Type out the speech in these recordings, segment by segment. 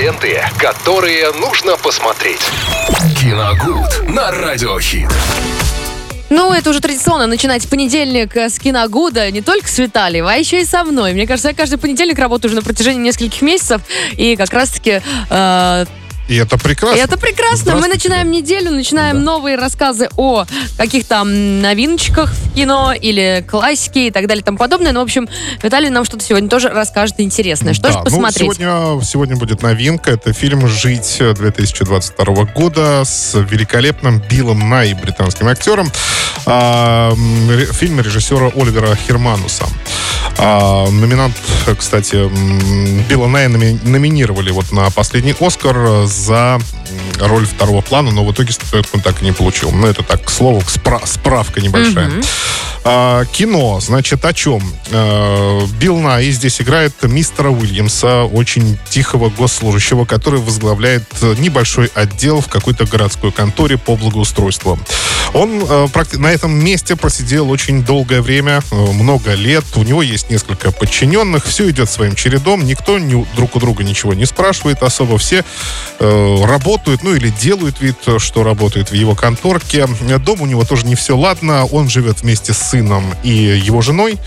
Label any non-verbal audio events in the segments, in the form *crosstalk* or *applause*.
ленты, которые нужно посмотреть. Киногуд на Радиохит. Ну, это уже традиционно начинать понедельник с киногуда не только с Виталием, а еще и со мной. Мне кажется, я каждый понедельник работаю уже на протяжении нескольких месяцев, и как раз-таки э, и это прекрасно. И это прекрасно. Мы начинаем неделю, начинаем да. новые рассказы о каких-то новиночках в кино или классике и так далее и тому подобное. Ну, в общем, Виталий нам что-то сегодня тоже расскажет интересное. Что да, же ну, посмотреть? Ну, сегодня, сегодня будет новинка. Это фильм «Жить» 2022 года с великолепным Биллом Най, британским актером. А, фильм режиссера Оливера Хермануса. А, номинант, кстати, Билла Найя номинировали вот на последний Оскар за роль второго плана, но в итоге он так и не получил. Ну, это так, к слову, спра- справка небольшая. А, кино, значит, о чем? А, Билл Най здесь играет мистера Уильямса, очень тихого госслужащего, который возглавляет небольшой отдел в какой-то городской конторе по благоустройству. Он а, на этом месте просидел очень долгое время, а, много лет. У него есть несколько подчиненных, все идет своим чередом, никто ни, друг у друга ничего не спрашивает особо, все э, работают, ну или делают вид, что работают в его конторке. Дом у него тоже не все ладно, он живет вместе с сыном и его женой,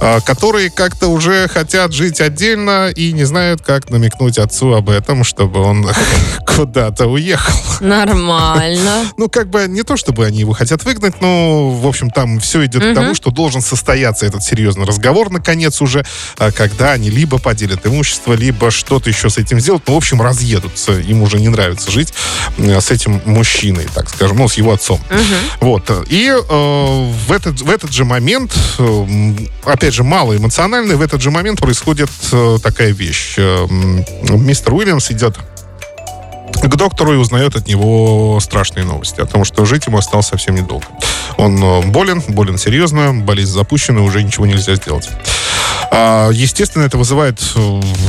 а, которые как-то уже хотят жить отдельно и не знают, как намекнуть отцу об этом, чтобы он *laughs* куда-то уехал. Нормально. *laughs* Ну, как бы не то, чтобы они его хотят выгнать, но, в общем, там все идет к тому, что должен состояться этот серьезный разговор, наконец, уже, а, когда они либо поделят имущество, либо что-то еще с этим сделают. Ну, в общем, разъедутся. Им уже не нравится жить с этим мужчиной, так скажем, ну, с его отцом. Вот. И э, в, этот, в этот же момент, э, опять же, мало эмоциональный, в этот же момент происходит э, такая вещь. Э, мистер Уильямс идет к доктору и узнает от него страшные новости о том, что жить ему осталось совсем недолго. Он болен, болен серьезно, болезнь запущена, уже ничего нельзя сделать. А, естественно, это вызывает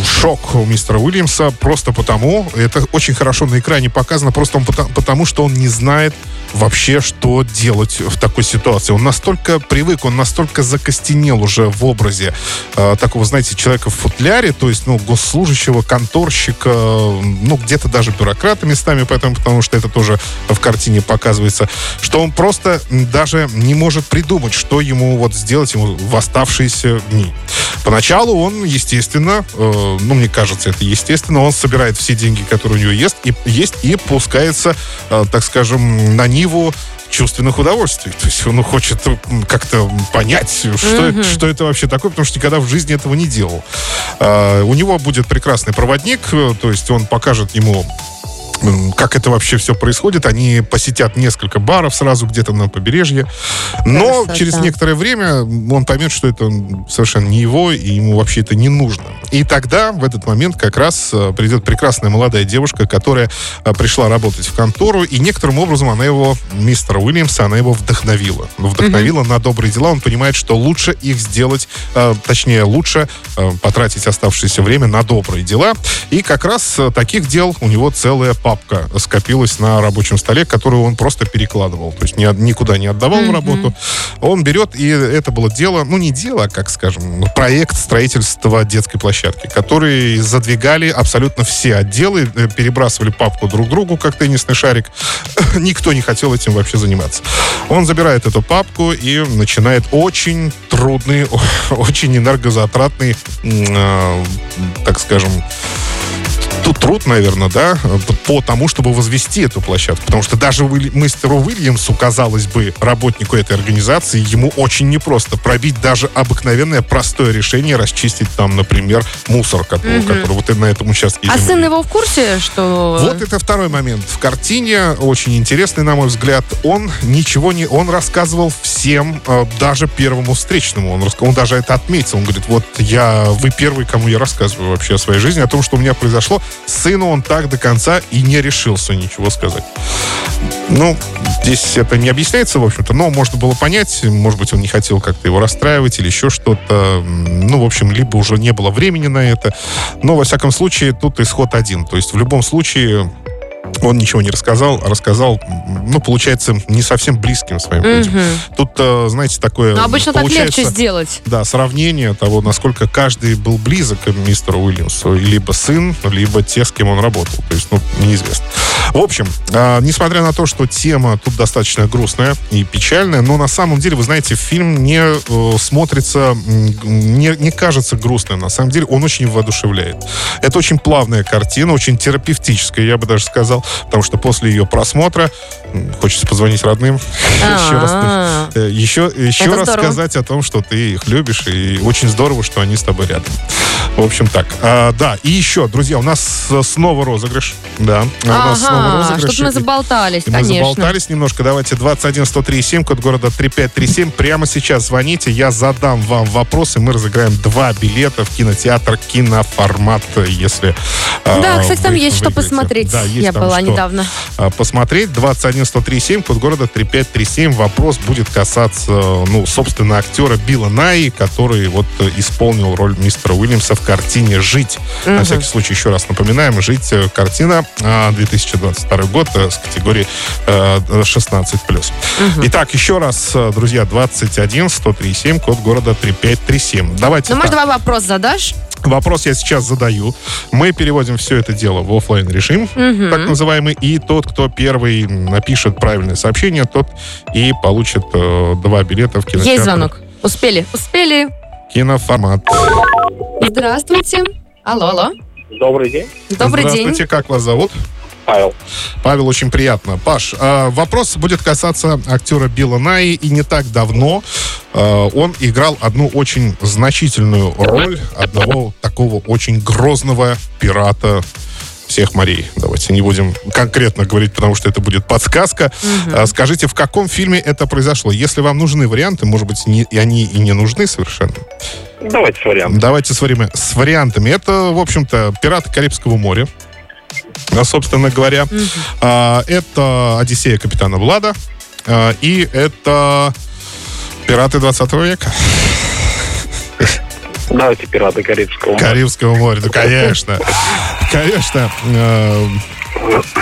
шок у мистера Уильямса просто потому, это очень хорошо на экране показано, просто потому, что он не знает, вообще, что делать в такой ситуации. Он настолько привык, он настолько закостенел уже в образе э, такого, знаете, человека в футляре, то есть, ну, госслужащего, конторщика, ну, где-то даже бюрократа местами, поэтому, потому что это тоже в картине показывается, что он просто даже не может придумать, что ему вот сделать ему в оставшиеся дни. Поначалу он, естественно, э, ну, мне кажется, это естественно, он собирает все деньги, которые у него есть, и, есть, и пускается, э, так скажем, на ниву чувственных удовольствий. То есть он хочет как-то понять, что, mm-hmm. это, что это вообще такое, потому что никогда в жизни этого не делал. А, у него будет прекрасный проводник, э, то есть он покажет ему как это вообще все происходит. Они посетят несколько баров сразу где-то на побережье. Но Красота. через некоторое время он поймет, что это совершенно не его, и ему вообще это не нужно. И тогда, в этот момент, как раз э, придет прекрасная молодая девушка, которая э, пришла работать в контору, и некоторым образом она его, мистера Уильямса, она его вдохновила. Вдохновила mm-hmm. на добрые дела. Он понимает, что лучше их сделать, э, точнее, лучше потратить оставшееся время на добрые дела. И как раз таких дел у него целая папка скопилась на рабочем столе, которую он просто перекладывал. То есть ни, никуда не отдавал mm-hmm. в работу. Он берет, и это было дело, ну не дело, а, как скажем, проект строительства детской площадки, которые задвигали абсолютно все отделы, э, перебрасывали папку друг другу, как теннисный шарик. *laughs* Никто не хотел этим вообще заниматься. Он забирает эту папку и начинает очень трудный, *laughs* очень энергозатратный, э, так скажем, тут труд, наверное, да, по тому, чтобы возвести эту площадку. Потому что даже мастеру Уильямсу, казалось бы, работнику этой организации, ему очень непросто пробить даже обыкновенное простое решение расчистить там, например, мусор, который, угу. который вот на этом участке. А сын его в курсе, что... Вот это второй момент. В картине, очень интересный, на мой взгляд, он ничего не... Он рассказывал всем, э, даже первому встречному. Он, он даже это отметил. Он говорит, вот я, вы первый, кому я рассказываю вообще о своей жизни, о том, что у меня произошло. Сыну он так до конца и не решился ничего сказать. Ну, здесь это не объясняется, в общем-то, но можно было понять, может быть, он не хотел как-то его расстраивать или еще что-то. Ну, в общем, либо уже не было времени на это. Но, во всяком случае, тут исход один. То есть, в любом случае, он ничего не рассказал, а рассказал, ну, получается, не совсем близким своим людям. Мгм. Тут, э, знаете, такое... Но обычно так легче сделать. Да, сравнение того, насколько каждый был близок к мистеру Уильямсу. Либо сын, либо те, с кем он работал. То есть, ну, неизвестно. В общем, а, несмотря на то, что тема тут достаточно грустная и печальная, но на самом деле, вы знаете, фильм не э, смотрится, не, не кажется грустным. На самом деле, он очень воодушевляет. Это очень плавная картина, очень терапевтическая, я бы даже сказал, потому что после ее просмотра хочется позвонить родным, *laughs* еще раз А, Э, Еще, еще раз сказать о том, что ты их любишь, и очень здорово, что они с тобой рядом. В общем, так. А, да, и еще, друзья, у нас э, снова розыгрыш. Да, у нас снова Ага, розыгрыш. что-то мы заболтались, и мы конечно. заболтались немножко. Давайте 21-103-7, код города 3537. Прямо сейчас звоните, я задам вам вопрос, и мы разыграем два билета в кинотеатр киноформат, если а, Да, кстати, там вы есть что посмотреть. Да, есть Я там была что недавно. а, посмотреть. 21-103-7, код города 3537. Вопрос будет касаться, ну, собственно, актера Билла Най, который вот э, исполнил роль мистера Уильямса в картине «Жить». На Мгм. всякий случай еще раз напоминаем, «Жить» э, картина а, 2022 год э, с категории э, 16+. Итак, еще раз, друзья, 21-103-7, код города 3537. Давайте Ну, может, так. давай вопрос задашь? Вопрос я сейчас задаю. Мы переводим все это дело в оффлайн режим, Мгм. так называемый. И тот, кто первый напишет правильное сообщение, тот и получит э, два билета в кинотеатр. Есть звонок. Успели? Успели. Киноформат. Здравствуйте. Алло, алло. Добрый день, Добрый день. Здравствуйте, как вас зовут? Павел. Павел, очень приятно. Паш, э, вопрос будет касаться актера Билла Найи. И не так давно он играл одну очень значительную роль одного такого очень грозного пирата всех морей. Давайте не будем конкретно говорить, потому что это будет подсказка. А, Скажите, в каком фильме это произошло? Если вам нужны варианты, может быть, не- и они и не нужны совершенно. Давайте с вариантом. Давайте с, вариа- с вариантами. Это, в общем-то, «Пираты Карибского моря». А, собственно говоря. А, это «Одиссея капитана Влада». А, и это «Пираты 20 века». Давайте пираты Карибского моря. Карибского моря, ну, конечно. Конечно.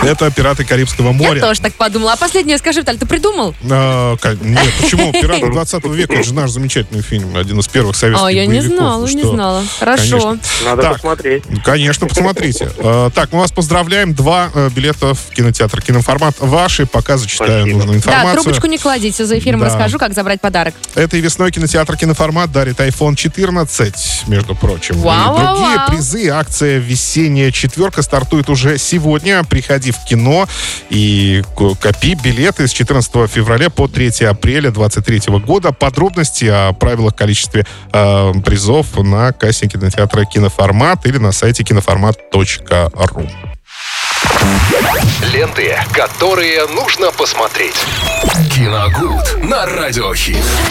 Это «Пираты Карибского Я моря». тоже так подумала. А последнее скажи, Виталь, ты придумал? А, Нет, почему? *laughs* «Пираты 20 века» это же наш замечательный фильм. Один из первых советских А, я не знала, Вы не что? знала. Хорошо. Конечно. Надо Так. посмотреть. Конечно, посмотрите. Э, Так, мы вас поздравляем. Два э, билета в кинотеатр «Киноформат» ваши. Пока зачитаю Спасибо. нужную Да, информацию. трубочку не кладите. За эфиром Да. расскажу, как забрать подарок. Этой весной кинотеатр «Киноформат» дарит iPhone 14, между прочим. Вау, И другие вау. призы. Акция «Весенняя четверка» стартует уже сегодня. Приходи в кино и копи билеты с 14 февраля по 3 апреля 2023 года. Подробности о правилах, количестве э, призов на кассе кинотеатра «Киноформат» или на сайте киноформат.ру. Ленты, которые нужно посмотреть. Киногуд на радиохит.